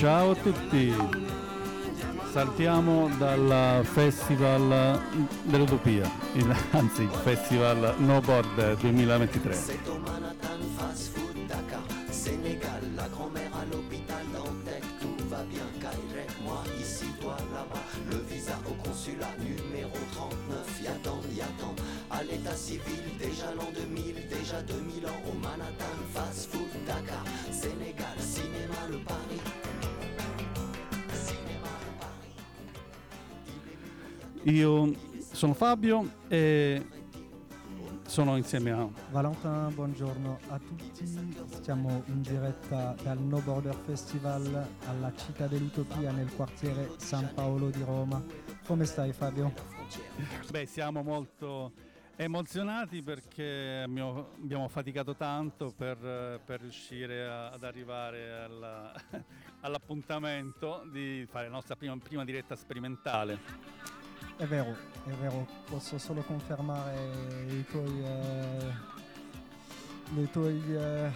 Ciao a tutti, saltiamo dal Festival dell'Utopia, anzi il Festival No Board 2023. Sono Fabio e sono insieme a Valentin, buongiorno a tutti. Stiamo in diretta dal No Border Festival alla Città dell'Utopia nel quartiere San Paolo di Roma. Come stai Fabio? Beh, siamo molto emozionati perché abbiamo, abbiamo faticato tanto per, per riuscire a, ad arrivare alla, all'appuntamento di fare la nostra prima, prima diretta sperimentale. È vero, è vero, posso solo confermare i tuoi... Eh, i tuoi eh...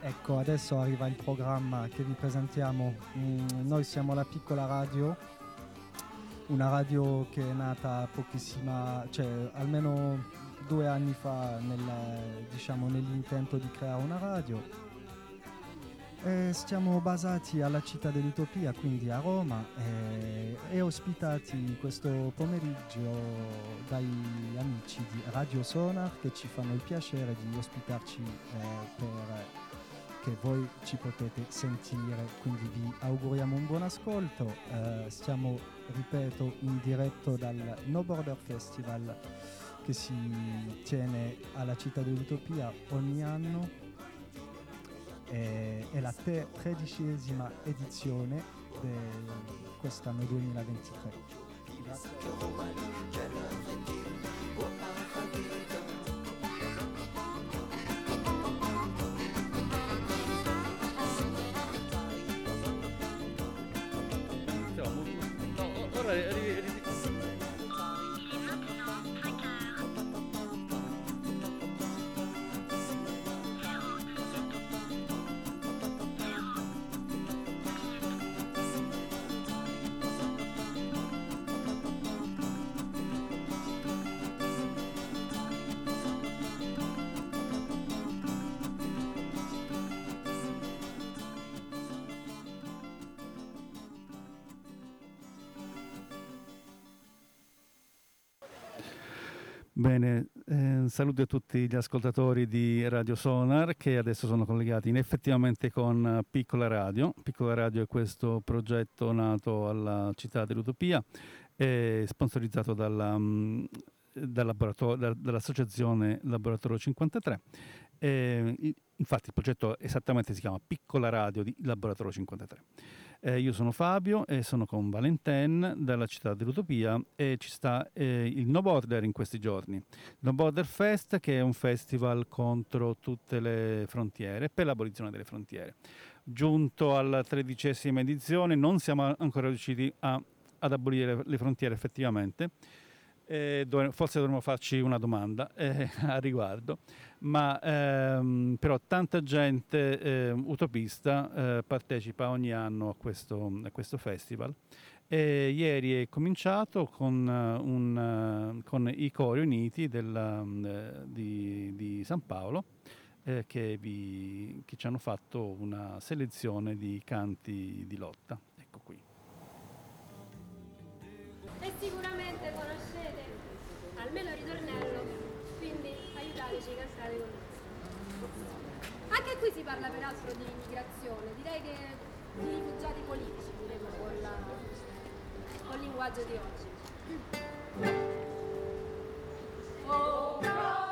Ecco, adesso arriva il programma che vi presentiamo. Mm, noi siamo la piccola radio, una radio che è nata pochissima, cioè almeno due anni fa nel, diciamo, nell'intento di creare una radio eh, stiamo basati alla città dell'Utopia, quindi a Roma, eh, e ospitati questo pomeriggio dai amici di Radio Sonar che ci fanno il piacere di ospitarci eh, per che voi ci potete sentire, quindi vi auguriamo un buon ascolto. Eh, stiamo, ripeto, in diretto dal No Border Festival che si tiene alla città dell'Utopia ogni anno è, è la tredicesima edizione di quest'anno 2023. Grazie. Saluto a tutti gli ascoltatori di Radio Sonar che adesso sono collegati in effettivamente con Piccola Radio. Piccola Radio è questo progetto nato alla città dell'Utopia e sponsorizzato dalla, mm, dal laboratorio, da, dall'associazione Laboratorio 53. E, infatti il progetto esattamente si chiama Piccola Radio di Laboratorio 53. Eh, io sono Fabio e sono con Valentin dalla città dell'Utopia e ci sta eh, il No Border in questi giorni. No Border Fest che è un festival contro tutte le frontiere, per l'abolizione delle frontiere. Giunto alla tredicesima edizione non siamo ancora riusciti a, ad abolire le frontiere effettivamente eh, forse dovremmo farci una domanda eh, a riguardo, ma ehm, però tanta gente eh, utopista eh, partecipa ogni anno a questo, a questo festival. E ieri è cominciato con, uh, un, uh, con i cori uniti della, uh, di, di, San Paolo eh, che, vi, che ci hanno fatto una selezione di canti di lotta. Ecco qui. E sicuramente Anche qui si parla peraltro di immigrazione, direi che di rifugiati politici diremmo con, la, con il linguaggio di oggi. Oh,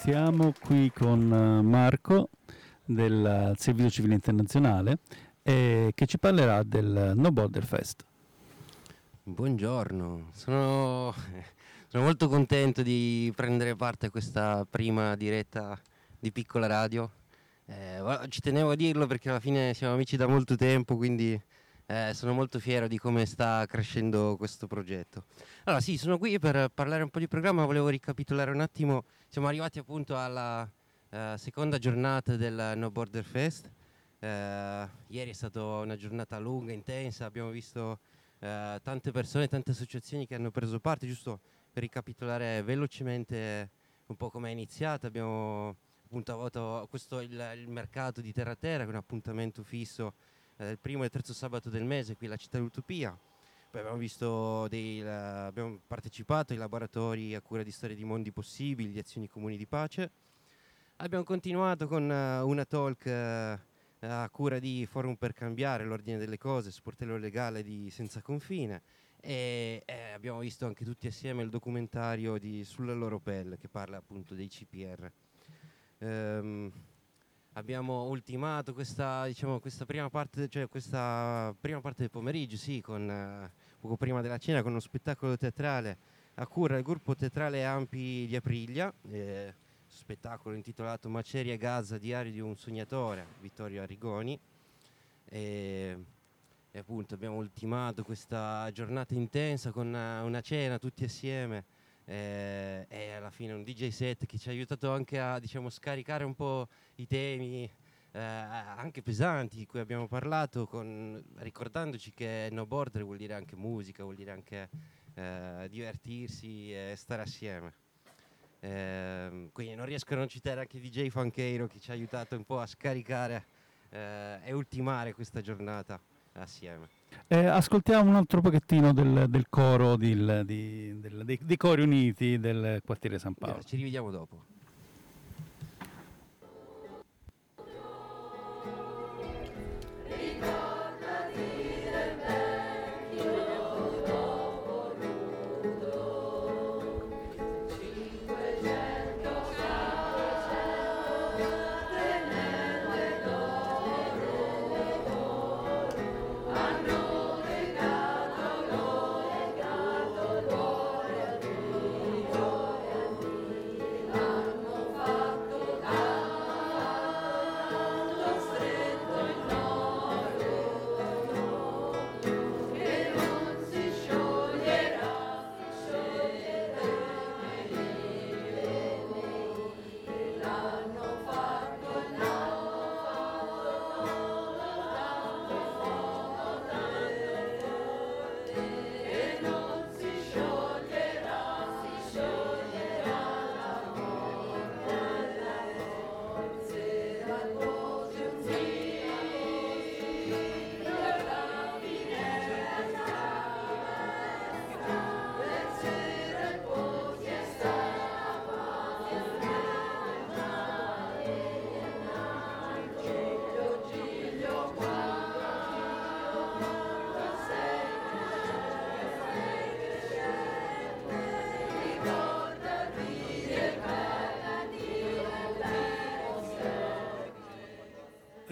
Siamo qui con eh, Marco del Servizio Civile Internazionale eh, che ci parlerà del No Border Fest. Buongiorno, sono, sono, molto contento di prendere parte a questa prima diretta di Piccola Radio. Eh, ci tenevo a dirlo perché alla fine siamo amici da molto tempo, quindi eh, sono molto fiero di come sta crescendo questo progetto. Allora sì, sono qui per parlare un po' di programma, volevo ricapitolare un attimo, siamo arrivati appunto alla uh, seconda giornata del No Border Fest. Uh, ieri è stata una giornata lunga, intensa, abbiamo visto uh, tante persone, tante associazioni che hanno preso parte, giusto per ricapitolare velocemente un po' come è iniziata, abbiamo appunto avuto questo il, il mercato di Terra Terra, che è un appuntamento fisso eh, il primo e il terzo sabato del mese qui alla città dell'Utopia. Poi abbiamo, visto dei, la, abbiamo partecipato ai laboratori a cura di storie di mondi possibili, di azioni comuni di pace. Abbiamo continuato con uh, una talk a cura di Forum per cambiare l'ordine delle cose, sportello legale di Senza Confine e eh, abbiamo visto anche tutti assieme il documentario di, sulla loro pelle che parla appunto dei CPR. Um, ehm, abbiamo ultimato questa, diciamo, questa, prima parte, cioè questa prima parte del pomeriggio, sì, con uh, poco prima della cena con uno spettacolo teatrale a cura del gruppo teatrale Ampi di Aprilia, eh, spettacolo intitolato Maceria Gaza, diario di un sognatore, Vittorio Arrigoni. E, e appunto abbiamo ultimato questa giornata intensa con una, una cena tutti assieme eh, e alla fine un DJ set che ci ha aiutato anche a diciamo, scaricare un po' i temi eh, anche pesanti di cui abbiamo parlato, con, ricordandoci che no border vuol dire anche musica, vuol dire anche eh, divertirsi e stare assieme. Eh, quindi non riesco a non citare anche DJ Fancheiro che ci ha aiutato un po' a scaricare eh, e ultimare questa giornata assieme. Eh, ascoltiamo un altro pochettino del, del coro di, di, del, dei, dei, cori uniti del quartiere San Paolo. ci rivediamo dopo.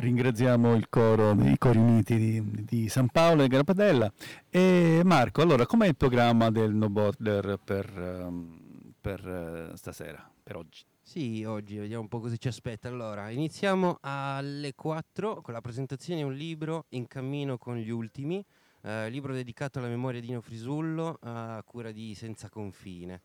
Ringraziamo il coro dei Cori Uniti di, di San Paolo e Garpadella. E Marco, allora, com'è il programma del No Border per, um, per uh, stasera, per oggi? Sì, oggi vediamo un po' cosa ci aspetta. Allora, iniziamo alle 4 con la presentazione di un libro in cammino con gli ultimi, eh, libro dedicato alla memoria di Nino Frisullo a cura di Senza Confine.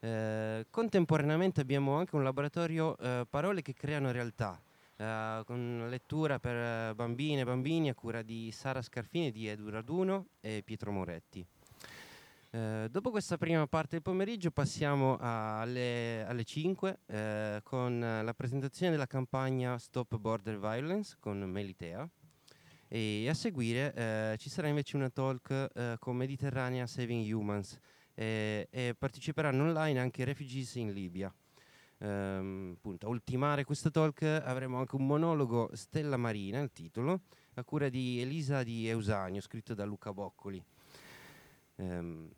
Eh, contemporaneamente abbiamo anche un laboratorio eh, Parole che creano realtà, Uh, con lettura per uh, bambine e bambini a cura di Sara Scarfini, di Edu Raduno e Pietro Moretti. Uh, dopo questa prima parte del pomeriggio passiamo alle, alle 5 con la presentazione della campagna Stop Border Violence con Melitea e a seguire ci sarà invece una talk con Mediterranea Saving Humans e parteciperanno online anche Refugees in Libia ehm, appunto, a ultimare questa talk avremo anche un monologo Stella Marina, il titolo, a cura di Elisa di Eusanio, scritto da Luca Boccoli. Ehm,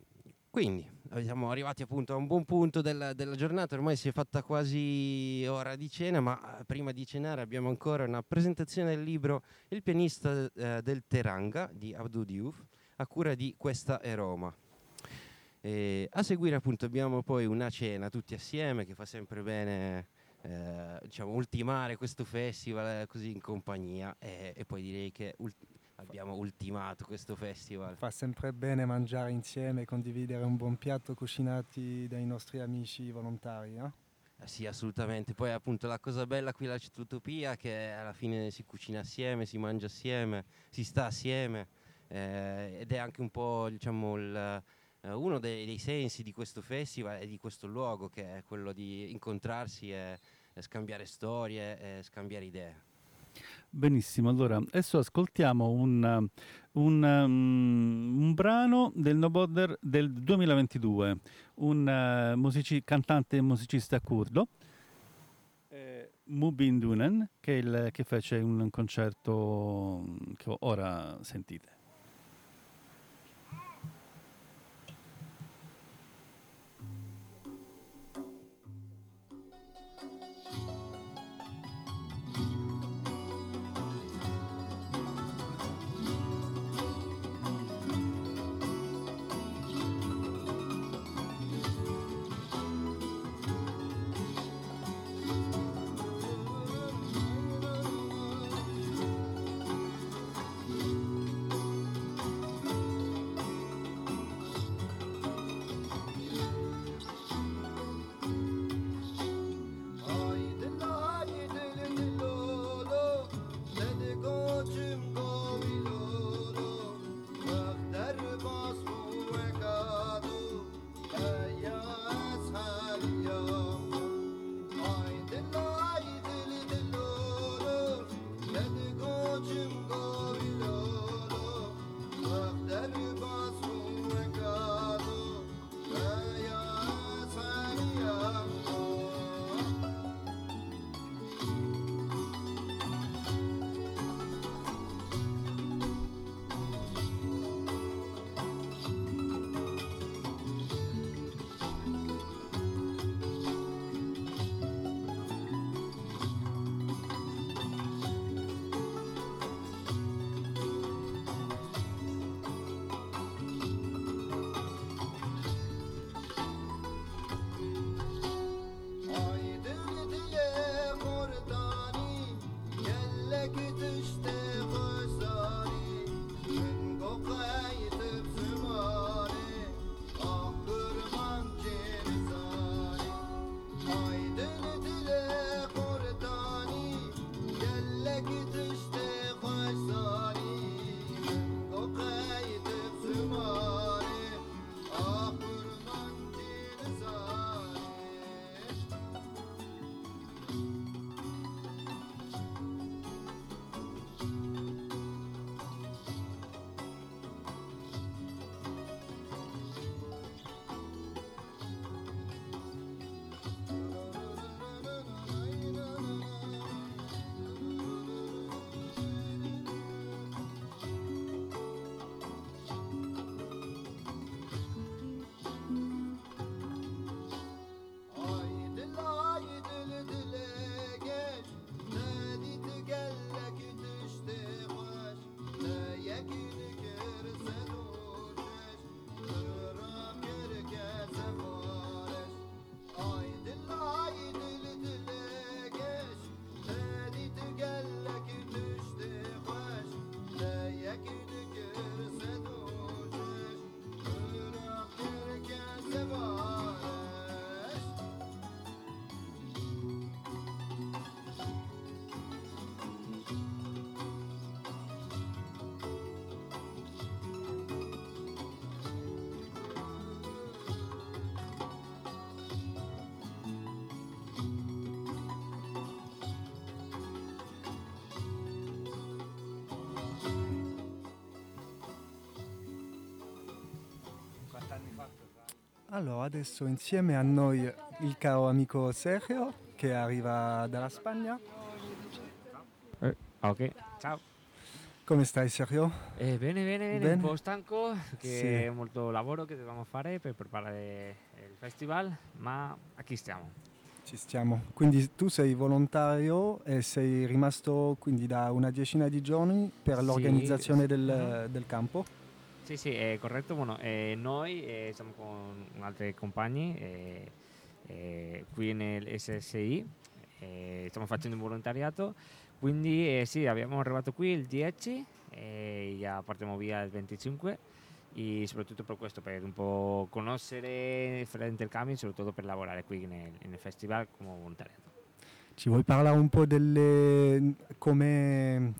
quindi siamo arrivati appunto a un buon punto della, della, giornata, ormai si è fatta quasi ora di cena, ma prima di cenare abbiamo ancora una presentazione del libro Il pianista eh, del Teranga di Abdou Diouf, a cura di Questa è Roma. E a seguire appunto abbiamo poi una cena tutti assieme che fa sempre bene eh, diciamo, ultimare questo festival eh, così in compagnia e, e poi direi che ult- abbiamo ultimato questo festival. Fa sempre bene mangiare insieme condividere un buon piatto cucinati dai nostri amici volontari, no? Eh sì, assolutamente. Poi appunto la cosa bella qui alla Cittutopia è che alla fine si cucina assieme, si mangia assieme, si sta assieme eh, ed è anche un po' diciamo il, eh, uno dei, dei, sensi di questo festival e di questo luogo che è quello di incontrarsi e, e scambiare storie e scambiare idee. Benissimo, allora adesso ascoltiamo un, un, um, un brano del No Border del 2022, un uh, musici- cantante e musicista kurdo, eh, Mubin Dunen, che, il, che fece un concerto che ora sentite. Allora, adesso insieme a noi il caro amico Sergio che arriva dalla Spagna. Eh, ok, ciao. Come stai Sergio? Eh, bene, bene, bene, Bene. un po' stanco, che Sì. è molto lavoro che dobbiamo fare per preparare il festival, ma qui stiamo. Ci stiamo. Quindi tu sei volontario e sei rimasto quindi da una decina di giorni per Sì, l'organizzazione del, Mhm. del campo? Sì, sì, è corretto. Bueno, eh, noi eh, siamo con altri compagni eh, eh, qui nel SSI, eh, stiamo facendo un volontariato, quindi eh, sì, abbiamo arrivato qui il 10 e già partiamo via il 25 e soprattutto per questo, per un po' conoscere, fare intercambi, soprattutto per lavorare qui nel, nel festival come volontariato. Ci vuoi parlare un po' delle come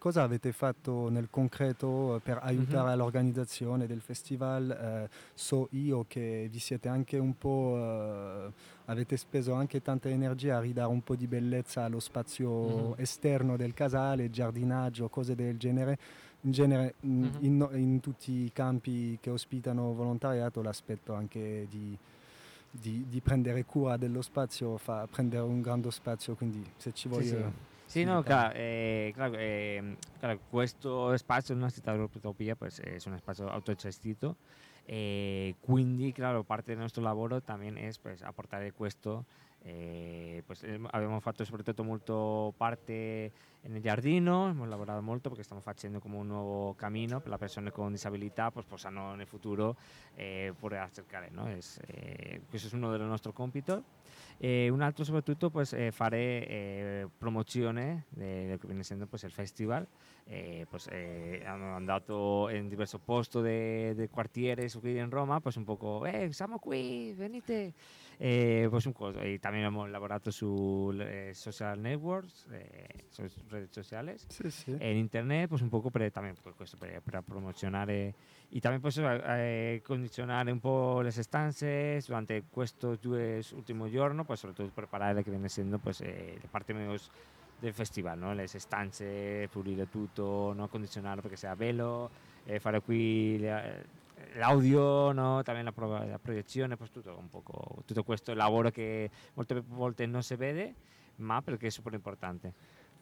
cosa avete fatto nel concreto per aiutare Mhm. all'organizzazione del festival? Eh, so io che vi siete anche un po' eh, avete speso anche tanta energia a ridare un po' di bellezza allo spazio Mhm. esterno del casale, giardinaggio, cose del genere. In genere mh, Mhm. in, in tutti i campi che ospitano volontariato l'aspetto anche di di, di prendere cura dello spazio fa prendere un grande spazio, quindi se ci vuoi... sì. eh, Sí, no, Claro. claro, eh, claro, eh, claro, questo spazio in una città europea pues, è un spazio autogestito e quindi, claro, parte del nostro lavoro también es pues, apportare questo. Eh, pues, eh, abbiamo fatto soprattutto molto parte nel giardino, hemos lavorato molto perché stiamo facendo come un nuovo cammino per le persone con disabilità, pues possano nel futuro eh, poter cercare, no? Es, eh, questo uno dei nostri compiti. E un altro soprattutto pues, eh, fare eh, promozione di quello che viene essendo pues, il festival. Eh, pues, eh, hanno andato in diversi posti del quartiere qui in Roma, pues un poco, eh, siamo qui, venite. Eh, pues un coso. Y también hemos lavorato su eh, social networks, eh, su redes sociales. Sì, sì. En internet, pues un poco también por questo, per, per promozionare y también pues eh, condizionare un po' le stanze durante estos due ultimi giorni, pues sobre todo preparare le che viene essendo pues eh, le parti meno del festival, no? le stanze, pulire tutto, no? condizionarlo perché sia bello, eh, fare qui le- l'audio, no? también la, prova- la proiezione, pues tutto un poco, tutto questo lavoro che molte volte non si vede, ma perché è super importante.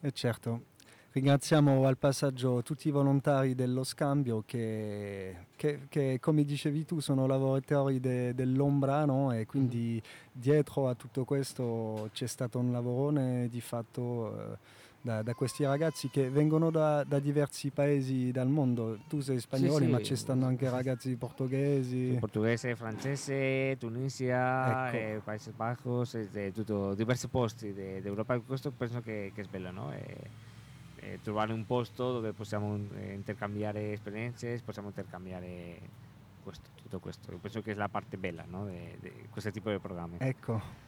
Eh, certo. Ringraziamo al passaggio tutti i volontari dello scambio che, che- che, come dicevi tu sono lavoratori de- dell'ombra no? e quindi dietro a tutto questo c'è stato un lavorone di fatto eh, da, da questi ragazzi che vengono da, da diversi paesi dal mondo. Tu sei spagnolo sì. ma ci stanno anche ragazzi portoghesi. Portoghese, francese, Tunisia, Ecco. eh, Paesi Bajos, eh, diversi posti de- d'Europa. Questo penso che, che è bello, no? E- e trovare un posto dove possiamo eh, intercambiare esperienze, possiamo intercambiare questo, tutto questo. Io penso che è la parte bella no? di questo tipo di programmi. Ecco.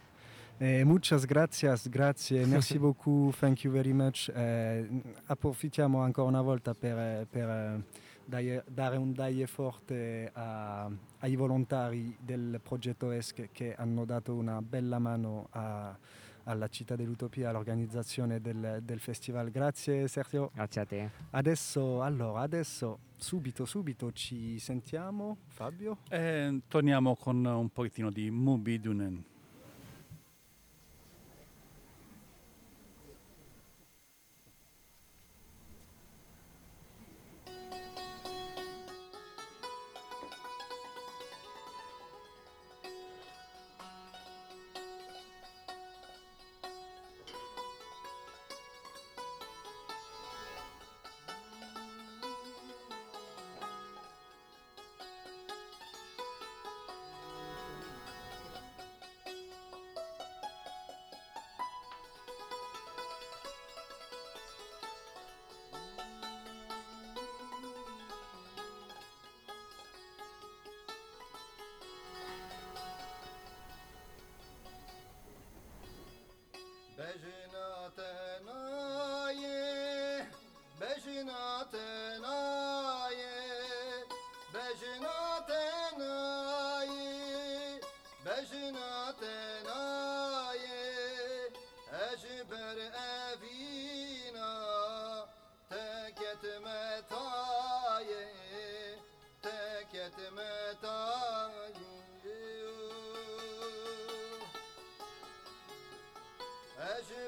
Eh, muchas gracias, grazie, merci beaucoup, thank you very much. Eh, approfittiamo ancora una volta per, per, eh, dai- dare un dai forte a- ai volontari del progetto ESC che hanno dato una bella mano a- alla città dell'Utopia, all'organizzazione del, del festival. Grazie Sergio. Grazie a te. Adesso, allora, adesso subito, subito ci sentiamo. Fabio? E torniamo con un pochettino di Mubi Dunen.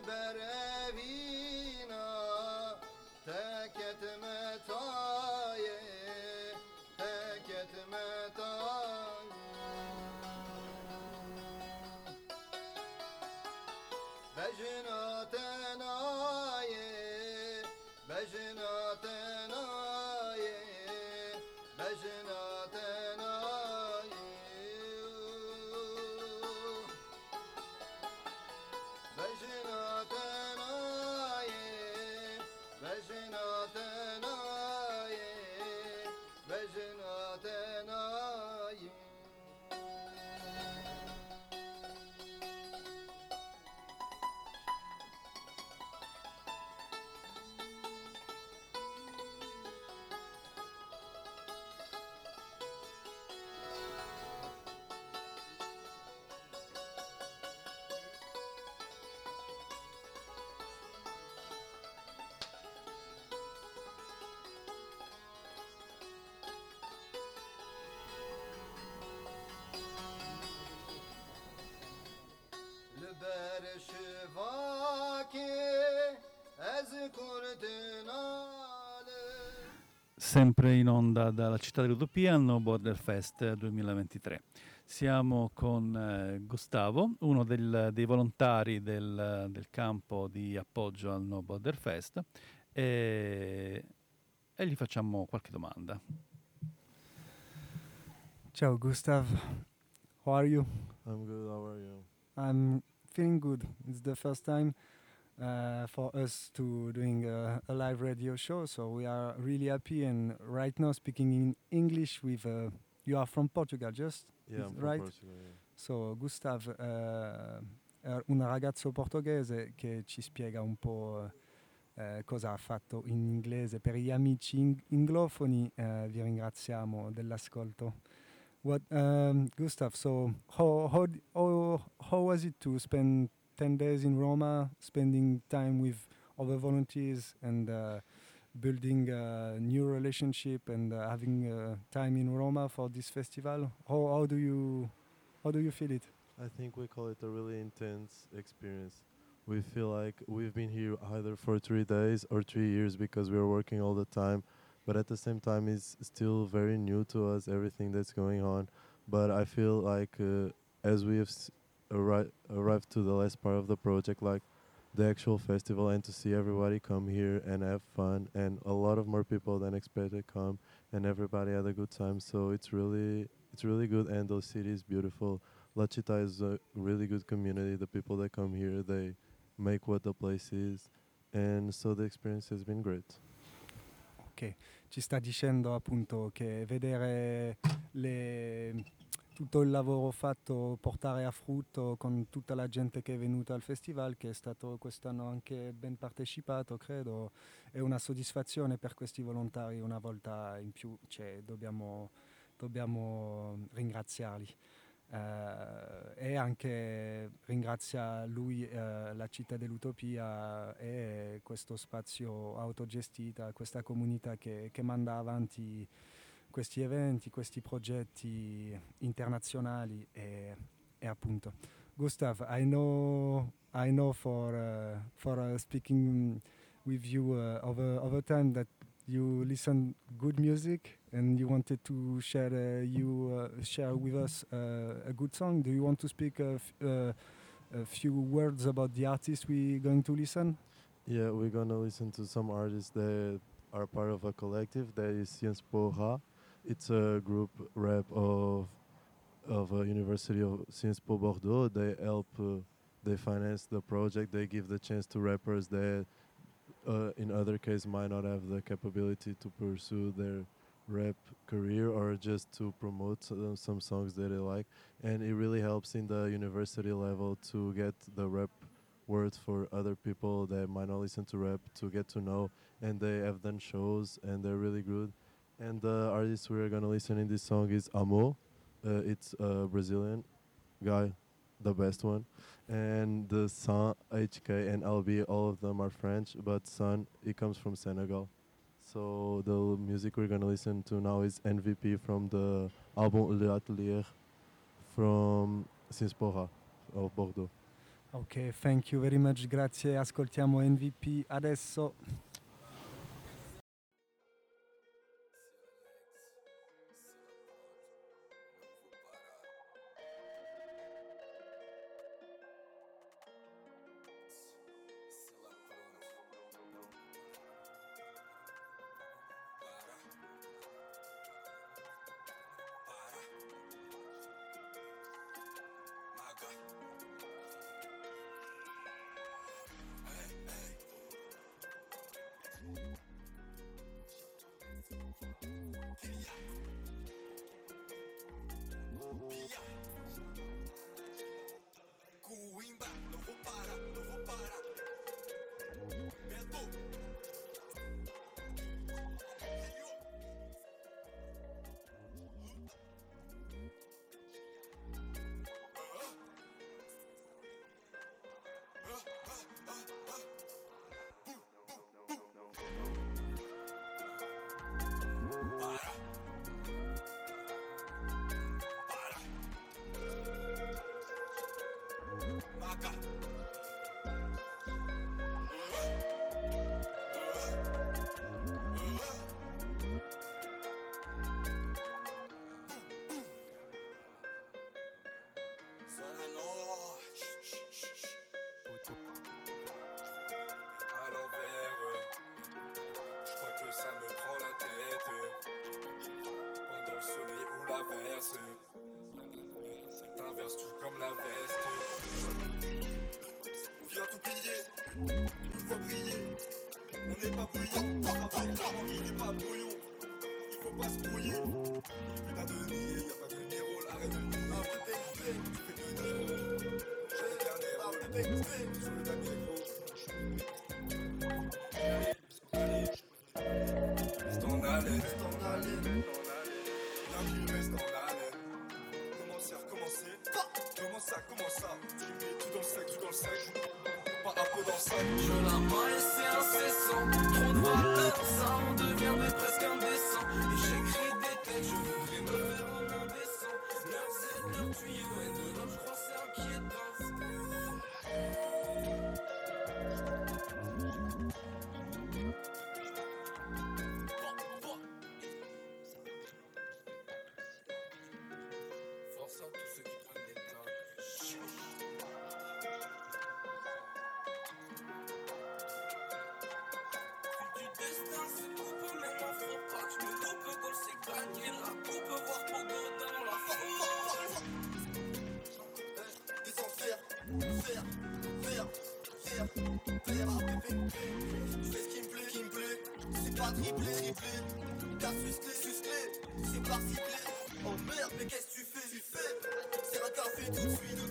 kadar Sempre in onda dalla città dell'Utopia al No Border Fest 2023. Siamo con eh, Gustavo, uno del- dei volontari del, del campo di appoggio al No Border Fest e, e gli facciamo qualche domanda. Ciao Gustav, how are you? I'm good. How are you? I'm feeling good. It's the first time uh, for us to doing a, a live radio show, so we are really happy. And right now, speaking in English with uh, you are from Portugal, just Yeah, right? Portugal. yeah. so Gustav eh, è un ragazzo portoghese che ci spiega un po' eh, cosa ha fatto in inglese. Per gli amici ing- inglofoni eh, vi ringraziamo dell'ascolto. What, um, Gustav, so how, how, how, how was it to spend 10 days in Roma, spending time with other volunteers and uh, building a new relationship and uh, having uh, time in Roma for this festival? How, how do you how do you feel it? I think we call it a really intense experience. We feel like we've been here either for three days or three years because we are working all the time, but at the same time, it's still very new to us everything that's going on. But I feel like uh, as we have arri- arrived to the last part of the project, like the actual festival, and to see everybody come here and have fun, and a lot of more people than expected come, and everybody had a good time. So it's really it's really good, and the city is beautiful. La Città is a really good community. The people that come here, they make what the place is, and so the experience has been great. Ok, ci sta dicendo appunto che vedere le- tutto il lavoro fatto portare a frutto con tutta la gente che è venuta al festival, che è stato quest'anno anche ben partecipato, credo, è una soddisfazione per questi volontari una volta in più, cioè, dobbiamo, dobbiamo ringraziarli. Eh, e anche ringrazia lui eh, la città dell'utopia e questo spazio autogestita, questa comunità che, che manda avanti questi eventi, questi progetti internazionali e, e appunto. Gustav, I know, I know for, uh, for uh, speaking with you uh, over, over time that you listen good music and you wanted to share uh, you uh, share with us uh, a good song. Do you want to speak a, uh, a few words about the artist we going to listen? Yeah, we're gonna listen to some artists that are part of a collective that is Sciences Po Ha. It's a group rap of of a University of Sciences Po Bordeaux. They help, uh, they finance the project. They give the chance to rappers that, uh, in other case, might not have the capability to pursue their rap career or just to promote uh, some songs that they like. And it really helps in the university level to get the rap words for other people that might not listen to rap to get to know and they have done shows and they're really good and the artist we're gonna listen in this song is amo uh, it's a brazilian guy the best one. And the son hk and lb all of them are french but son he comes from senegal. So the music we're gonna listen to now is mvp from the album le atelier from Sinspora of bordeaux. Ok, thank you very much, grazie. Ascoltiamo MVP adesso. On n'est pas brouillon, il n'est pas brouillon. Il faut pas se brouiller. Il pas de nier, y'a pas de rôle. Arrête de nous inventer. Tu fais de nier. J'ai le dernier round à texter. Sur le tapis, gros. Triplé, triplé. T'as sucé, sucé, c'est pas ciblé. Oh merde, mais qu'est-ce que tu fais, tu fais C'est un café tout de suite,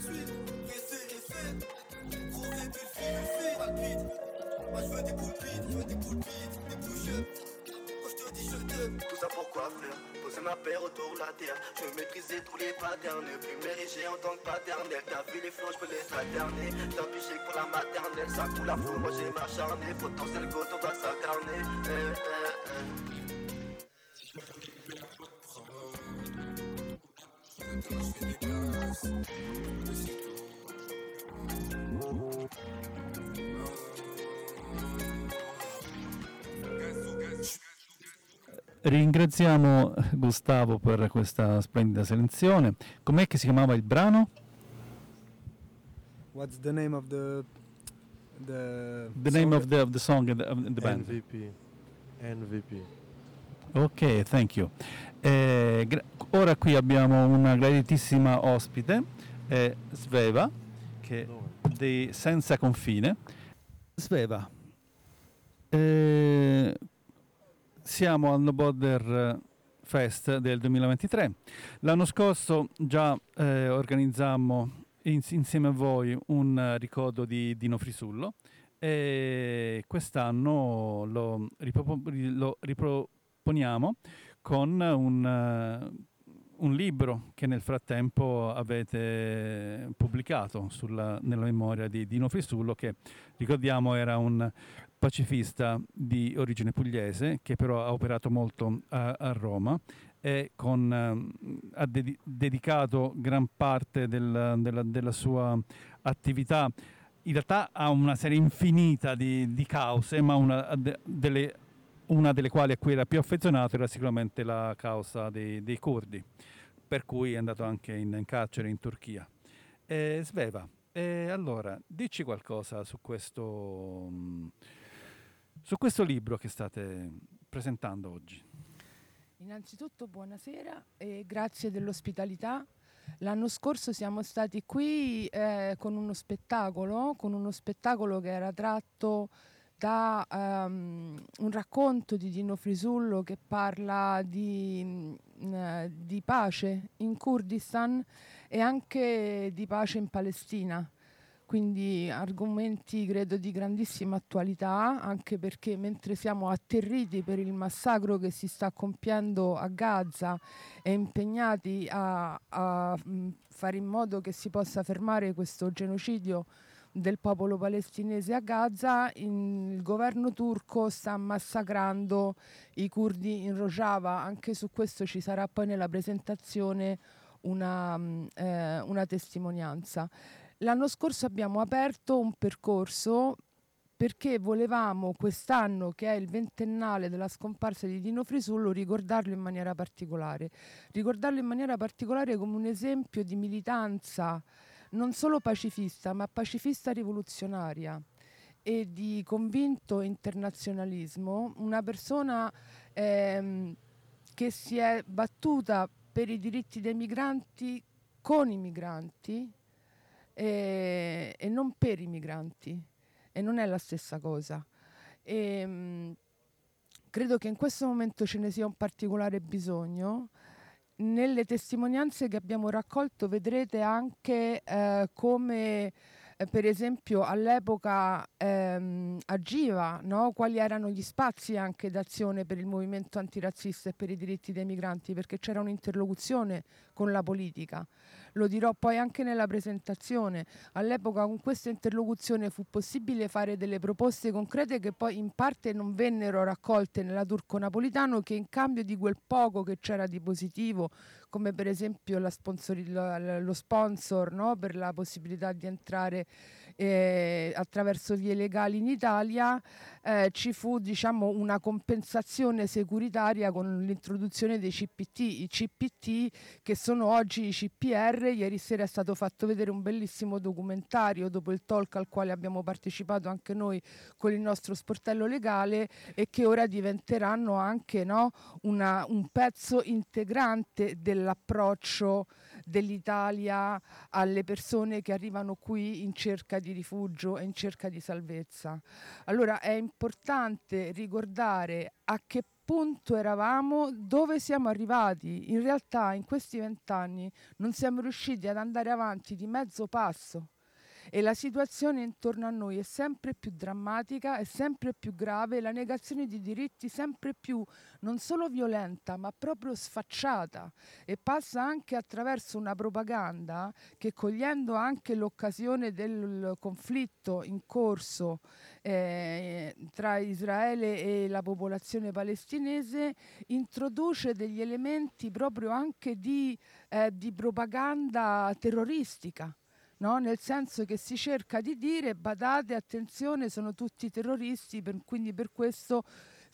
Autour la je veux maîtriser tous les patterns, plus m'ériger en tant que paternel. T'as vu les flots, je peux les alterner. J'ai que pour la maternelle, ça coule à fond, moi j'ai m'acharné. Potentiel go, on va s'incarner. Eh, eh, eh. Ringraziamo Gustavo per questa splendida selezione. Com'è che si chiamava il brano? What's the name of the the The name of the, of the song and the, of the band. NVP. NVP. Ok, thank you. Eh, gra- ora qui abbiamo una graditissima ospite, eh, Sveva, che di Senza Confine. Sveva, eh, siamo al No Border Fest del 2023. L'anno scorso già eh, organizzammo ins- insieme a voi un eh, ricordo di Dino Frisullo e quest'anno lo, ripropo- lo riproponiamo con un, eh, un libro che nel frattempo avete pubblicato sulla- nella memoria di Dino Frisullo che ricordiamo era un pacifista di origine pugliese che però ha operato molto a, a Roma e con, ehm, ha dedi- dedicato gran parte del- della, della sua attività in realtà ha una serie infinita di, di cause, ma una de- delle, una delle quali a cui era più affezionato era sicuramente la causa dei, dei curdi, per cui è andato anche in, in carcere in Turchia. Eh, Sveva, eh, allora, dici qualcosa su questo, mm, su questo libro che state presentando oggi. Innanzitutto buonasera e grazie dell'ospitalità. L'anno scorso siamo stati qui eh, con uno spettacolo, con uno spettacolo che era tratto da ehm, un racconto di Dino Frisullo che parla di, mm, eh, di pace in Kurdistan e anche di pace in Palestina. Quindi argomenti credo di grandissima attualità, anche perché mentre siamo atterriti per il massacro che si sta compiendo a Gaza e impegnati a, a, mh, fare in modo che si possa fermare questo genocidio del popolo palestinese a Gaza, il governo turco sta massacrando i curdi in Rojava. Anche su questo ci sarà poi nella presentazione una, mm, eh, una testimonianza. L'anno scorso abbiamo aperto un percorso perché volevamo quest'anno, che è il ventennale della scomparsa di Dino Frisullo, ricordarlo in maniera particolare. Ricordarlo in maniera particolare come un esempio di militanza non solo pacifista, ma pacifista rivoluzionaria e di convinto internazionalismo, una persona ehm, che si è battuta per i diritti dei migranti con i migranti eh, e non per i migranti e non è la stessa cosa. E, mh, credo che in questo momento ce ne sia un particolare bisogno. Nelle testimonianze che abbiamo raccolto vedrete anche eh, come eh, per esempio all'epoca ehm, agiva, no? quali erano gli spazi anche d'azione per il movimento antirazzista e per i diritti dei migranti, perché c'era un'interlocuzione con la politica. Lo dirò poi anche nella presentazione. All'epoca con questa interlocuzione fu possibile fare delle proposte concrete che poi in parte non vennero raccolte nella Turco Napolitano, che in cambio di quel poco che c'era di positivo, come per esempio la- lo sponsor no? per la possibilità di entrare eh, attraverso vie legali in Italia, eh, ci fu diciamo, una compensazione securitaria con l'introduzione dei CPT, i CPT che sono oggi i CPR. Ieri sera è stato fatto vedere un bellissimo documentario dopo il talk al quale abbiamo partecipato anche noi con il nostro sportello legale e che ora diventeranno anche no, una- un pezzo integrante dell'approccio dell'Italia alle persone che arrivano qui in cerca di rifugio e in cerca di salvezza. Allora è importante ricordare a che punto eravamo, dove siamo arrivati. In realtà in questi vent'anni non siamo riusciti ad andare avanti di mezzo passo e la situazione intorno a noi è sempre più drammatica, è sempre più grave, la negazione di diritti sempre più non solo violenta, ma proprio sfacciata e passa anche attraverso una propaganda che cogliendo anche l'occasione del conflitto in corso eh, tra Israele e la popolazione palestinese introduce degli elementi proprio anche di, eh, di propaganda terroristica. No? Nel senso che si cerca di dire, badate, attenzione, sono tutti terroristi, per- quindi per questo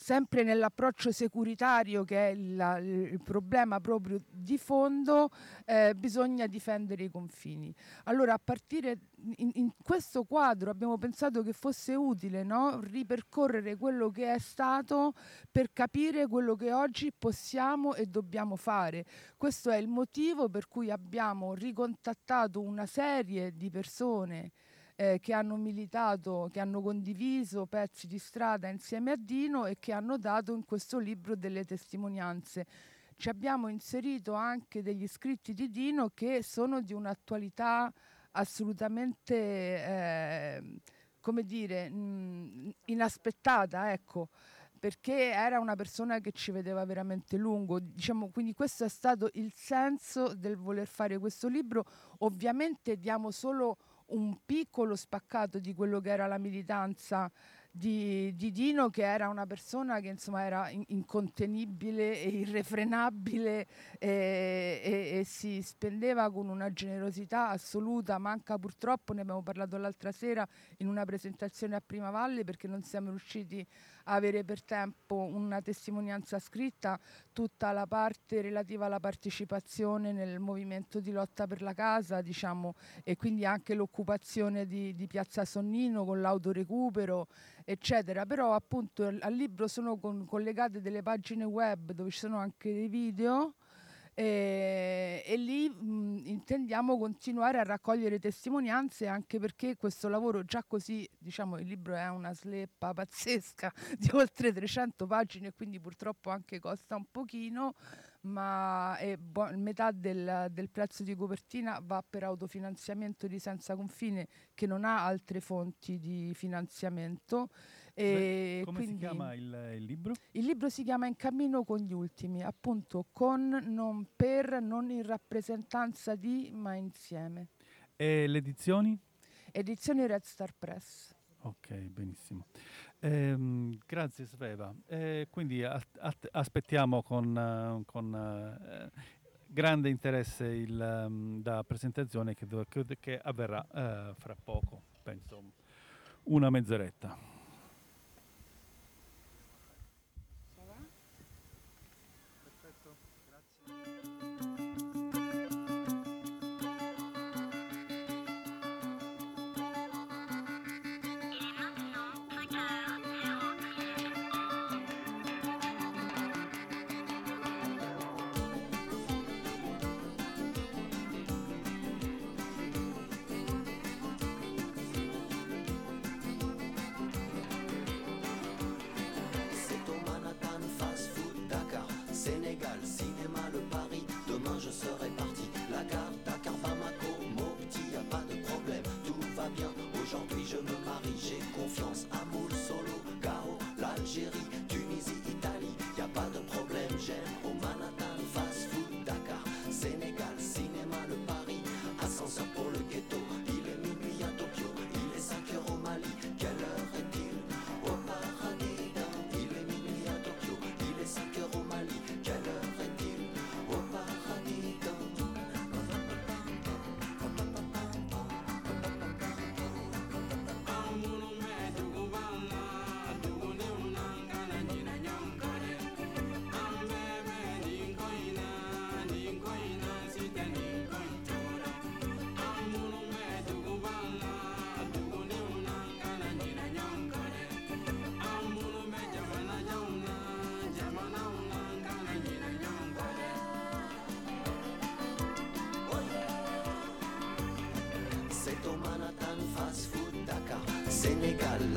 sempre nell'approccio securitario che è il, il problema proprio di fondo, eh, bisogna difendere i confini. Allora a partire in, in questo quadro abbiamo pensato che fosse utile no? ripercorrere quello che è stato per capire quello che oggi possiamo e dobbiamo fare. Questo è il motivo per cui abbiamo ricontattato una serie di persone eh, che hanno militato, che hanno condiviso pezzi di strada insieme a Dino e che hanno dato in questo libro delle testimonianze. Ci abbiamo inserito anche degli scritti di Dino che sono di un'attualità assolutamente, eh, come dire, mh, inaspettata, ecco perché era una persona che ci vedeva veramente lungo. Diciamo, quindi questo è stato il senso del voler fare questo libro. Ovviamente diamo solo un piccolo spaccato di quello che era la militanza di, di Dino, che era una persona che insomma era in- incontenibile e irrefrenabile e, e- e si spendeva con una generosità assoluta. Manca purtroppo, ne abbiamo parlato l'altra sera in una presentazione a Prima Valle perché non siamo riusciti a avere per tempo una testimonianza scritta, tutta la parte relativa alla partecipazione nel movimento di lotta per la casa, diciamo, e quindi anche l'occupazione di, di Piazza Sonnino con l'autorecupero, eccetera. Però appunto al libro sono con- collegate delle pagine web dove ci sono anche dei video e, e lì mh, intendiamo continuare a raccogliere testimonianze anche perché questo lavoro già così, diciamo, il libro è una sleppa pazzesca di oltre 300 pagine quindi purtroppo anche costa un pochino, ma è buo- metà del, del prezzo di copertina va per autofinanziamento di Senza Confine che non ha altre fonti di finanziamento. E Come si quindi- chiama il, il libro? il libro si chiama In cammino con gli ultimi, appunto con, non per, non in rappresentanza di, ma insieme. E le edizioni? edizioni Red Star Press. Ok, benissimo. Ehm, grazie Sveva. Eh, quindi a- at- aspettiamo con, eh, con, eh, grande interesse il, ehm, la presentazione che, che- che avverrà eh, fra poco, penso una mezz'oretta.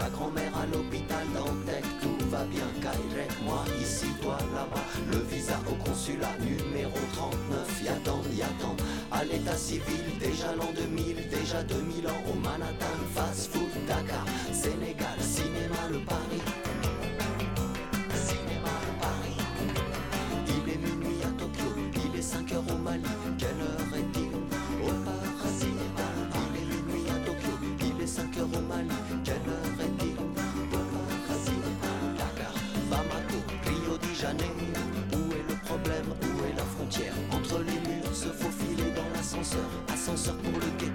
La grand-mère à l'hôpital Dantec Tout va bien, Kairek, moi ici, toi là-bas. Le visa au consulat numéro 39 Y'attend, y'attend, à l'état civil Déjà l'an 2000, déjà 2000 ans Au Manhattan. Fast Food ascenseur, pour le guet.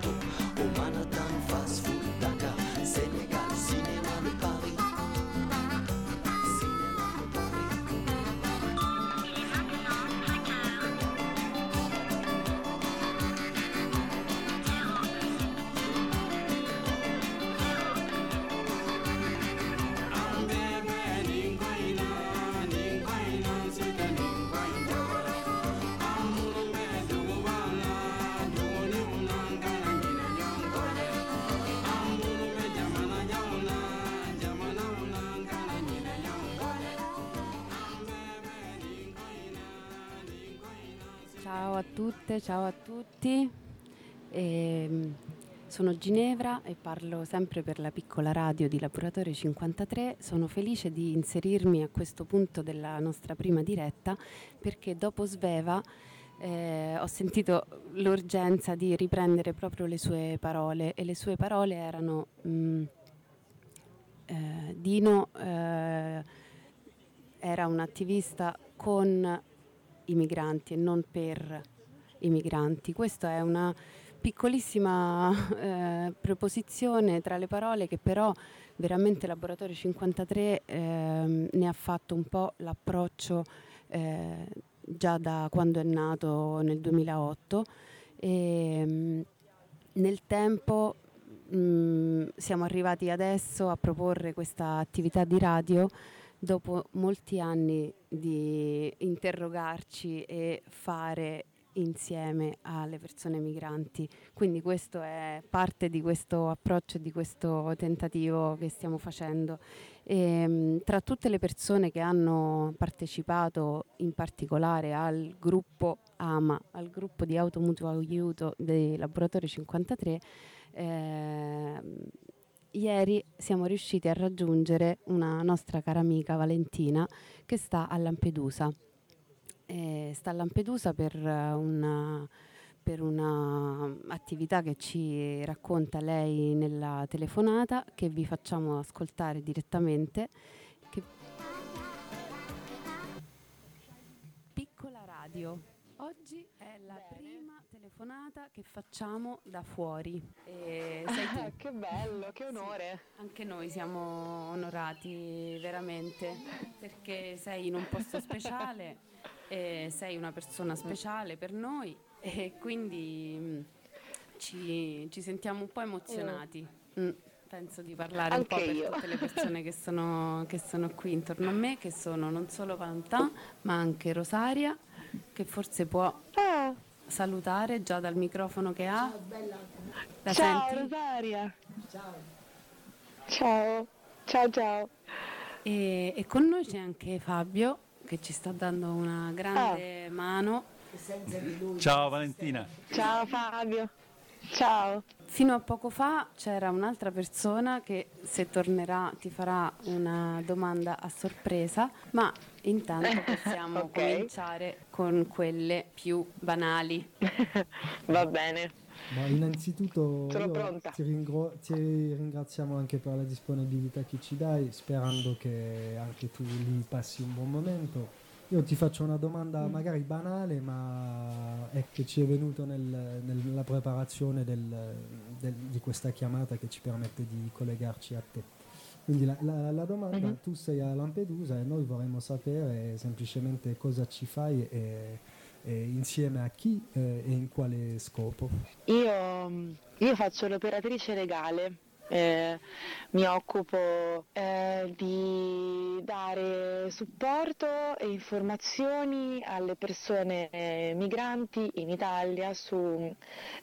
Tutte, ciao a tutti. Ehm, sono Ginevra e parlo sempre per la piccola radio di Laboratorio 53. Sono felice di inserirmi a questo punto della nostra prima diretta perché dopo Sveva eh, ho sentito l'urgenza di riprendere proprio le sue parole e le sue parole erano mm, eh, Dino eh, era un attivista con i migranti e non per i migranti. Questa è una piccolissima eh, preposizione tra le parole che però veramente Laboratorio 53 ehm, ne ha fatto un po' l'approccio eh, già da quando è nato nel 2008 e mm, nel tempo mm, siamo arrivati adesso a proporre questa attività di radio dopo molti anni di interrogarci e fare insieme alle persone migranti. Quindi questo è parte di questo approccio, di questo tentativo che stiamo facendo. E, mh, tra tutte le persone che hanno partecipato in particolare al gruppo AMA, al gruppo di automutuo aiuto dei laboratori 53, ehm, ieri siamo riusciti a raggiungere una nostra cara amica Valentina che sta a Lampedusa. Eh, sta a Lampedusa per, eh, una- per un'attività che ci racconta lei nella telefonata che vi facciamo ascoltare direttamente. Piccola radio. Oggi telefonata che facciamo da fuori. E tu. che bello, che onore. Sì, anche noi siamo onorati veramente perché sei in un posto speciale, sei una persona speciale per noi e quindi mh, ci, ci sentiamo un po' emozionati. Mm, penso di parlare un po' Anche per io. tutte le persone che sono, che sono qui intorno a me, che sono non solo Valentin, ma anche Rosaria, che forse può Ah, salutare già dal microfono che ha. La ciao senti? Rosaria. Ciao. Ciao ciao. E, e con noi c'è anche Fabio che ci sta dando una grande mano. Ciao Valentina. Ciao Fabio. Ciao. Fino a poco fa c'era un'altra persona che se tornerà ti farà una domanda a sorpresa, ma intanto possiamo Ok. cominciare con quelle più banali. Va bene. Ma innanzitutto. Ti, ringro- ti ringraziamo anche per la disponibilità che ci dai, sperando che anche tu lì passi un buon momento. Io ti faccio una domanda Mm. magari banale, ma è che ci è venuto nel- nel- nella preparazione del- del- di questa chiamata che ci permette di collegarci a te. Quindi la, la- la domanda, Mhm. tu sei a Lampedusa e noi vorremmo sapere semplicemente cosa ci fai e, e insieme a chi eh, e in quale scopo. Io, io faccio l'operatrice legale, eh, mi occupo eh, di dare supporto e informazioni alle persone eh, migranti in Italia su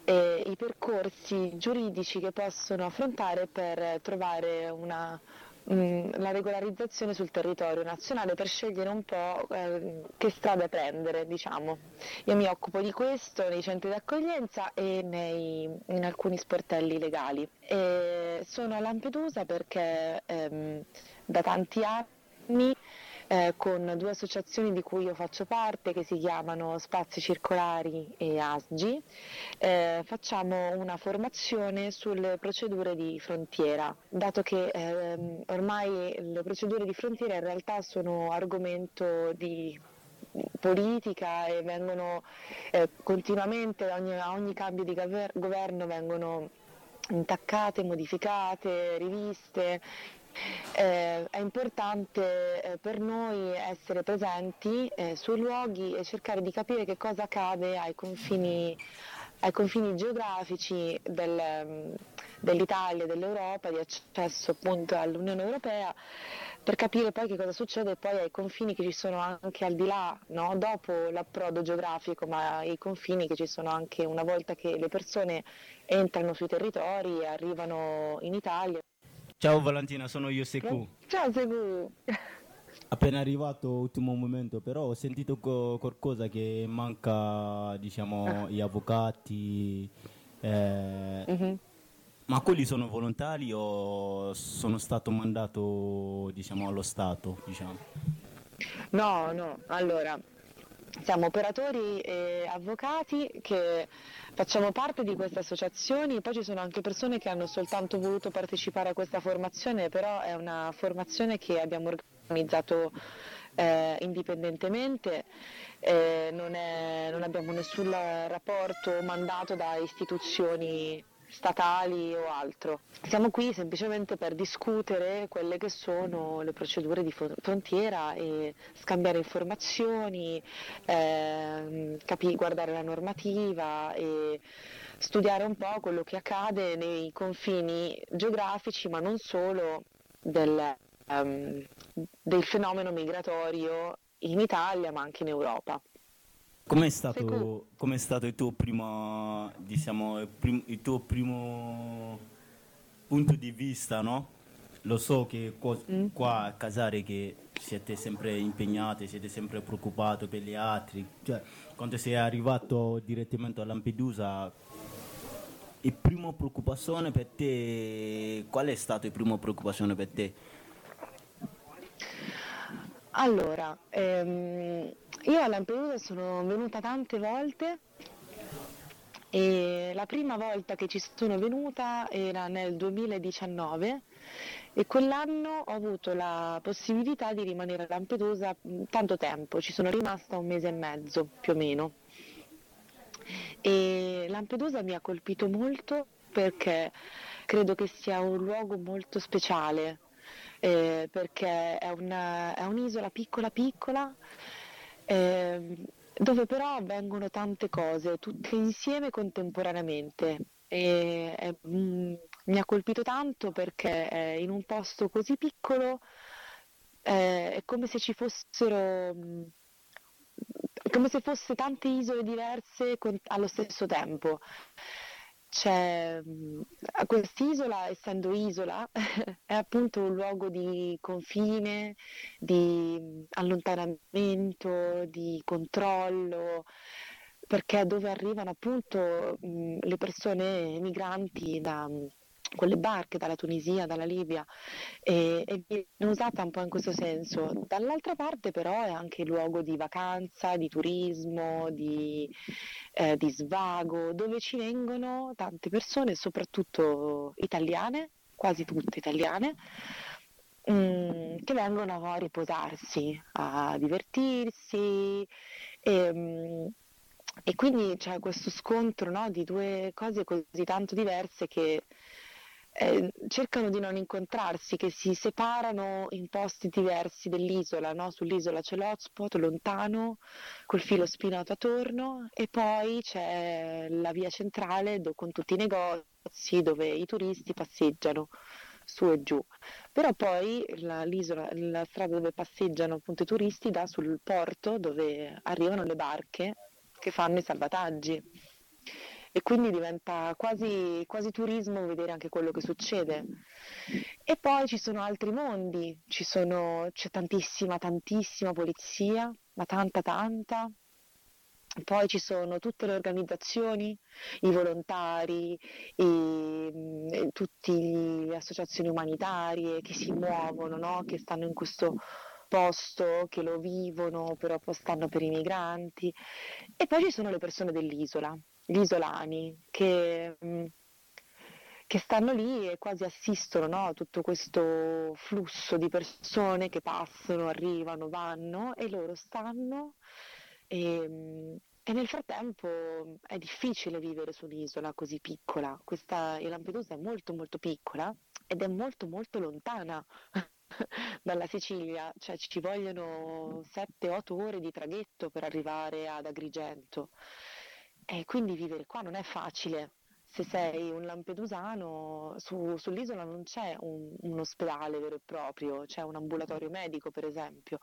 eh, percorsi giuridici che possono affrontare per trovare una la regolarizzazione sul territorio nazionale per scegliere un po' eh, che strada prendere, diciamo. Io mi occupo di questo nei centri d'accoglienza e nei- in alcuni sportelli legali. E sono a Lampedusa perché ehm, da tanti anni eh, con due associazioni di cui io faccio parte che si chiamano Spazi Circolari e ASGI, eh, facciamo una formazione sulle procedure di frontiera, dato che ehm, ormai le procedure di frontiera in realtà sono argomento di politica e vengono eh, continuamente a ogni, a ogni cambio di governo vengono intaccate, modificate, riviste. Eh, è importante eh, per noi essere presenti eh, sui luoghi e cercare di capire che cosa accade ai confini, ai confini geografici del, mm, dell'Italia dell'Europa, di accesso appunto all'Unione Europea, per capire poi che cosa succede poi ai confini che ci sono anche al di là, no? dopo l'approdo geografico, ma ai confini che ci sono anche una volta che le persone entrano sui territori e arrivano in Italia. Ciao Valentina, sono io Seku. Ciao Segu! Appena arrivato ultimo momento, però ho sentito co- qualcosa che manca, diciamo, gli avvocati. eh, Mhm. Ma quelli sono volontari o sono stato mandato, diciamo, allo Stato, diciamo? No, no, allora siamo operatori e avvocati che facciamo parte di queste associazioni, poi ci sono anche persone che hanno soltanto voluto partecipare a questa formazione, però è una formazione che abbiamo organizzato eh, indipendentemente, eh, non, è- non abbiamo nessun rapporto o mandato da istituzioni statali o altro. Siamo qui semplicemente per discutere quelle che sono le procedure di frontiera e scambiare informazioni, ehm, capi- guardare la normativa e studiare un po' quello che accade nei confini geografici, ma non solo del, ehm, del fenomeno migratorio in Italia, ma anche in Europa. Com'è stato, com'è stato il tuo primo, diciamo, il, prim- il tuo primo punto di vista, no? Lo so che co- qua a Casare che siete sempre impegnati, siete sempre preoccupati per gli altri. Cioè, quando sei arrivato direttamente a Lampedusa, il primo preoccupazione per te, qual è stato il primo preoccupazione per te? Allora, ehm, io a Lampedusa sono venuta tante volte E la prima volta che ci sono venuta era nel 2019 e quell'anno ho avuto la possibilità di rimanere a Lampedusa mh, tanto tempo, ci sono rimasta un mese e mezzo più o meno. E Lampedusa mi ha colpito molto perché credo che sia un luogo molto speciale, eh, perché è, una- è un'isola piccola piccola ehm, dove però avvengono tante cose, tutte insieme contemporaneamente. E, è- mm, mi ha colpito tanto perché è in un posto così piccolo eh, è come se ci fossero, mm, è come se fosse tante isole diverse con- allo stesso tempo. C'è mm, a quest'isola, essendo isola, è appunto un luogo di confine, di mm, allontanamento, di controllo, perché è dove arrivano appunto mm, le persone migranti da quelle barche dalla Tunisia, dalla Libia e, e viene usata un po' in questo senso. Dall'altra parte però è anche luogo di vacanza, di turismo, di, eh, di svago, dove ci vengono tante persone, soprattutto italiane, quasi tutte italiane, mm, che vengono a riposarsi, a divertirsi. E, mm, e quindi c'è questo scontro no, di due cose così tanto diverse che eh, cercano di non incontrarsi, che si separano in posti diversi dell'isola, no? Sull'isola c'è l'hotspot lontano, col filo spinato attorno, e poi c'è la via centrale do- con tutti i negozi dove i turisti passeggiano su e giù. Però poi la, la strada dove passeggiano appunto i turisti dà sul porto dove arrivano le barche che fanno i salvataggi e quindi diventa quasi, quasi turismo vedere anche quello che succede. E poi ci sono altri mondi, sono- c'è tantissima, tantissima polizia, ma tanta, tanta. Poi ci sono tutte le organizzazioni, i volontari, e tutte le associazioni umanitarie che si muovono, no? Che stanno in questo posto, che lo vivono, però stanno per i migranti. E poi ci sono le persone dell'isola, gli isolani, che, mm, che stanno lì e quasi assistono no, a tutto questo flusso di persone che passano, arrivano, vanno e loro stanno e, mm, e nel frattempo è difficile vivere su un'isola così piccola. Questa, Lampedusa è molto molto piccola ed è molto molto lontana dalla Sicilia, cioè ci vogliono 7-8 ore di traghetto per arrivare ad Agrigento. E quindi vivere qua non è facile. Se sei un lampedusano, su- sull'isola non c'è un, un ospedale vero e proprio, c'è un ambulatorio medico per esempio.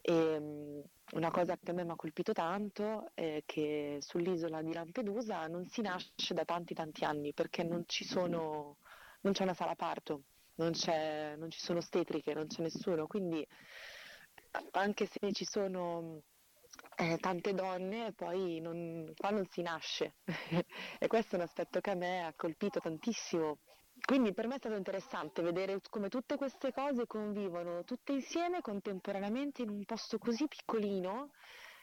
E, mm, una cosa che a me mi ha colpito tanto è che sull'isola di Lampedusa non si nasce da tanti tanti anni perché non sono, non c'è una sala parto, non, non ci sono ostetriche, non c'è nessuno, quindi anche se ci sono eh, tante donne, poi non- qua non si nasce e questo è un aspetto che a me ha colpito tantissimo. Quindi per me è stato interessante vedere come tutte queste cose convivono tutte insieme contemporaneamente in un posto così piccolino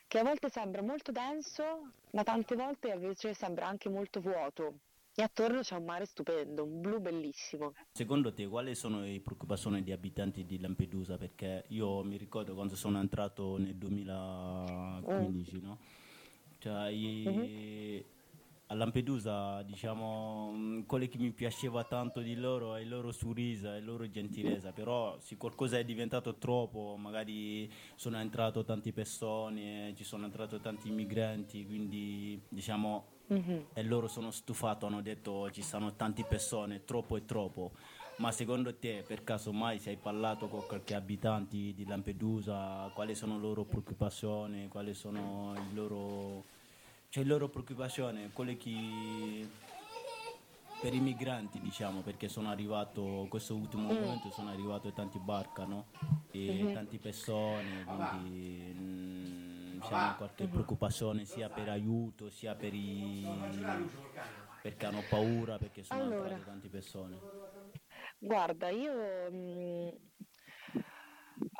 che a volte sembra molto denso, ma tante volte invece sembra anche molto vuoto. E attorno c'è un mare stupendo, un blu bellissimo. Secondo te quali sono le preoccupazioni degli abitanti di Lampedusa? Perché io mi ricordo quando sono entrato nel 2015, no? Cioè, i- a Lampedusa, diciamo, quello che mi piaceva tanto di loro è il loro sorriso, è la loro gentilezza, però se qualcosa è diventato troppo, magari sono entrato tante persone, ci sono entrati tanti migranti, quindi diciamo Mhm. e loro sono stufato, hanno detto ci sono tante persone, troppo e troppo. Ma secondo te, per caso mai se hai parlato con qualche abitante di Lampedusa, quali sono le loro preoccupazioni, quali sono i loro, cioè le loro preoccupazioni, quelle che per i migranti diciamo, perché sono arrivato, questo ultimo Mm. momento sono arrivato tanti barca, no? E Mhm. tante persone, quindi diciamo, qualche preoccupazione sia per aiuto, sia per i... perché hanno paura, perché sono Allora. entrate tante persone. Guarda, io mh,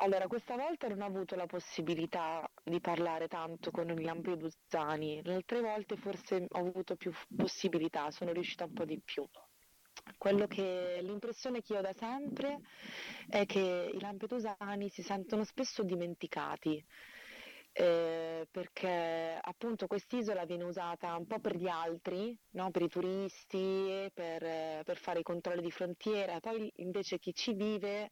Allora, questa volta non ho avuto la possibilità di parlare tanto con i lampedusani, le altre volte forse ho avuto più possibilità, sono riuscita un po' di più. Quello che, l'impressione che io ho da sempre è che i lampedusani si sentono spesso dimenticati. Eh, perché appunto quest'isola viene usata un po' per gli altri, no? per i turisti, per, per fare i controlli di frontiera, poi invece chi ci vive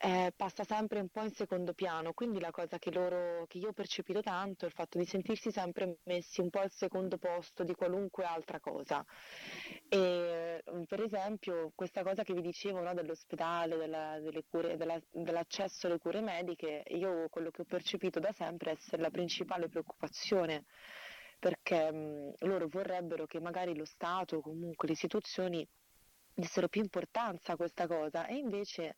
eh, passa sempre un po' in secondo piano, quindi la cosa che, loro, che io ho percepito tanto è il fatto di sentirsi sempre messi un po' al secondo posto di qualunque altra cosa. E, mm, per esempio questa cosa che vi dicevo no, dell'ospedale, della, cure, della, dell'accesso alle cure mediche, io quello che ho percepito da sempre essere la principale preoccupazione perché mh, mm, loro vorrebbero che magari lo Stato comunque le istituzioni dessero più importanza a questa cosa e invece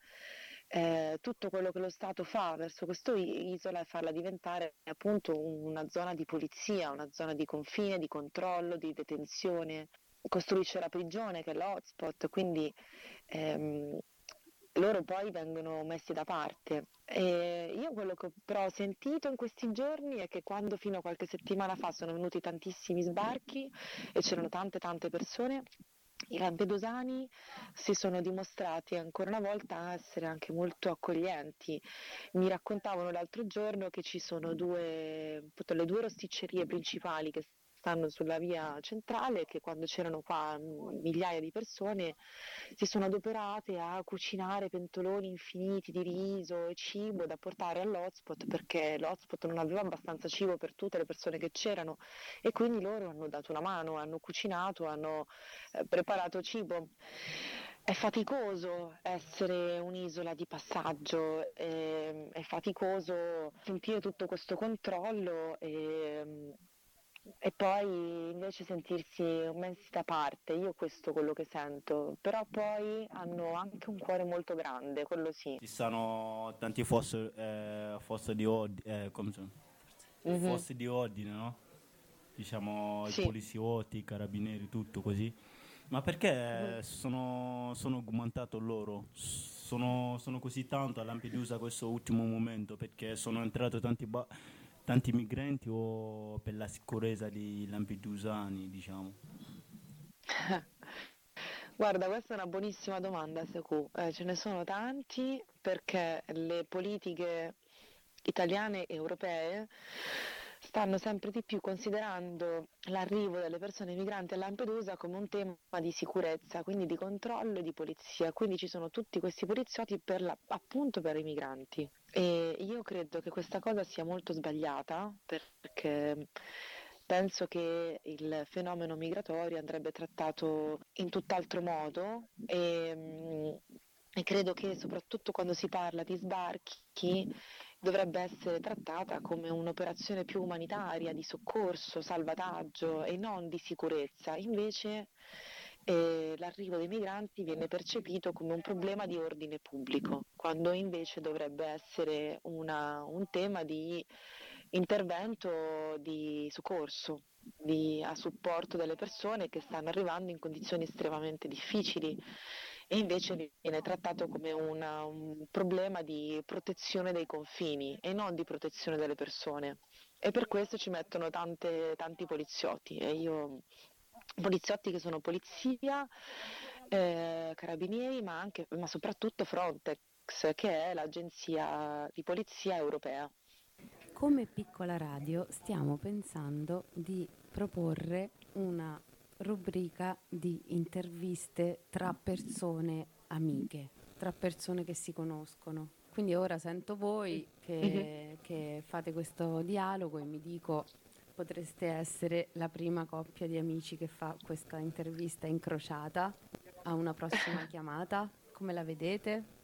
eh, tutto quello che lo Stato fa verso questa isola è farla diventare appunto una zona di polizia, una zona di confine, di controllo, di detenzione, costruisce la prigione che è l'hotspot, quindi ehm, loro poi vengono messi da parte. E io quello che però ho sentito in questi giorni è che quando fino a qualche settimana fa sono venuti tantissimi sbarchi e c'erano tante tante persone, i lampedusani si sono dimostrati ancora una volta essere anche molto accoglienti. Mi raccontavano l'altro giorno che ci sono due, le due rosticcerie principali che stanno sulla via centrale che quando c'erano qua migliaia di persone si sono adoperate a cucinare pentoloni infiniti di riso e cibo da portare all'hotspot perché l'hotspot non aveva abbastanza cibo per tutte le persone che c'erano e quindi loro hanno dato una mano, hanno cucinato, hanno eh, preparato cibo. È faticoso essere un'isola di passaggio, ehm, è faticoso sentire tutto questo controllo e, e poi invece sentirsi messi da parte, io questo è quello che sento, però poi hanno anche un cuore molto grande, quello sì. Ci sono tanti fosse, eh, fosse di, ordine, eh, mm-hmm. di ordine, no? Diciamo sì. i poliziotti, i carabinieri, tutto così. Ma perché mm-hmm. sono, sono augmentato loro? Sono, sono, così tanto a Lampedusa questo ultimo momento perché sono entrato tanti... Ba- tanti migranti o per la sicurezza dei lampedusani, diciamo? Guarda, questa è una buonissima domanda, Seku. Eh, ce ne sono tanti perché le politiche italiane e europee stanno sempre di più considerando l'arrivo delle persone migranti a Lampedusa come un tema di sicurezza, quindi di controllo e di polizia. Quindi ci sono tutti questi poliziotti per la, appunto per i migranti. E io credo che questa cosa sia molto sbagliata perché penso che il fenomeno migratorio andrebbe trattato in tutt'altro modo e, e credo che soprattutto quando si parla di sbarchi dovrebbe essere trattata come un'operazione più umanitaria, di soccorso, salvataggio e non di sicurezza. Invece eh, l'arrivo dei migranti viene percepito come un problema di ordine pubblico, quando invece dovrebbe essere una, un tema di intervento di soccorso, di, a supporto delle persone che stanno arrivando in condizioni estremamente difficili e invece viene trattato come una, un problema di protezione dei confini e non di protezione delle persone. E per questo ci mettono tante, tanti poliziotti e io poliziotti che sono polizia, eh, carabinieri, ma, anche, ma soprattutto Frontex, che è l'agenzia di polizia europea. Come piccola radio stiamo pensando di proporre una rubrica di interviste tra persone amiche, tra persone che si conoscono. Quindi ora sento voi che, mhm. che fate questo dialogo e mi dico potreste essere la prima coppia di amici che fa questa intervista incrociata a una prossima chiamata. Come la vedete?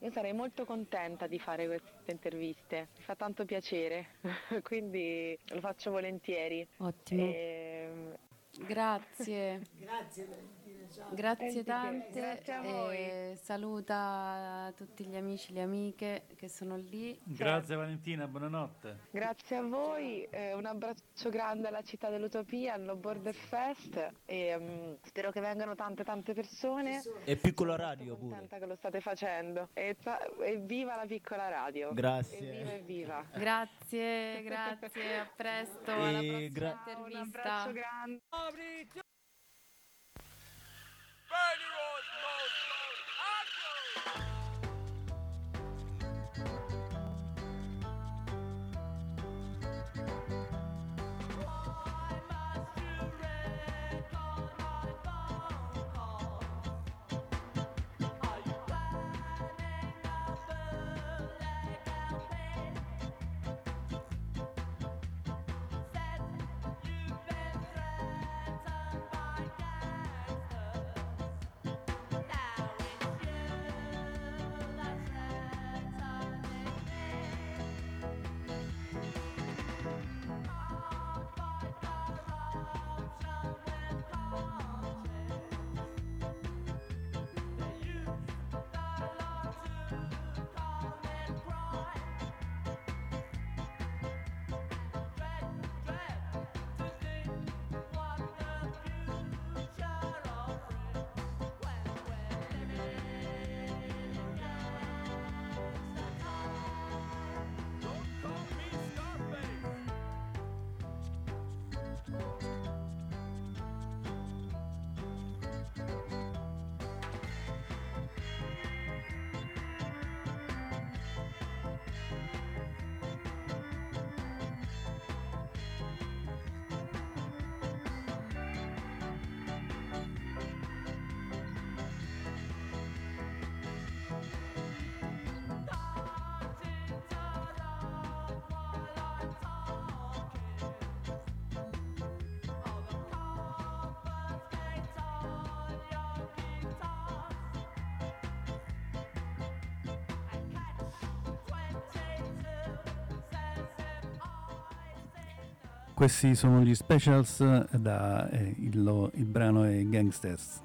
Io sarei molto contenta di fare queste interviste, mi fa tanto piacere, quindi lo faccio volentieri. Ottimo. E, Grazie. Grazie. Grazie Eh, tante grazie a voi. e saluta tutti gli amici, le amiche che sono lì. Grazie Valentina, buonanotte. Grazie a voi, eh, un abbraccio grande alla città dell'Utopia, al No Border Fest e mm, spero che vengano tante tante persone. E piccola radio pure. Contenta che lo state facendo. E, ta- e viva la piccola radio. Grazie. Evviva, evviva. Grazie, grazie, a presto, alla E prossima gra- Un intervista. abbraccio grande. Bernie Rose knows Questi sono gli specials eh, da eh, il, il brano è Gangsters.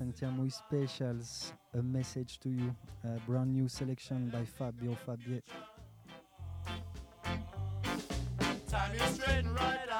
Sentiamo specials, A Message to You, a brand new selection by Fabio Fabie. Time you straight and right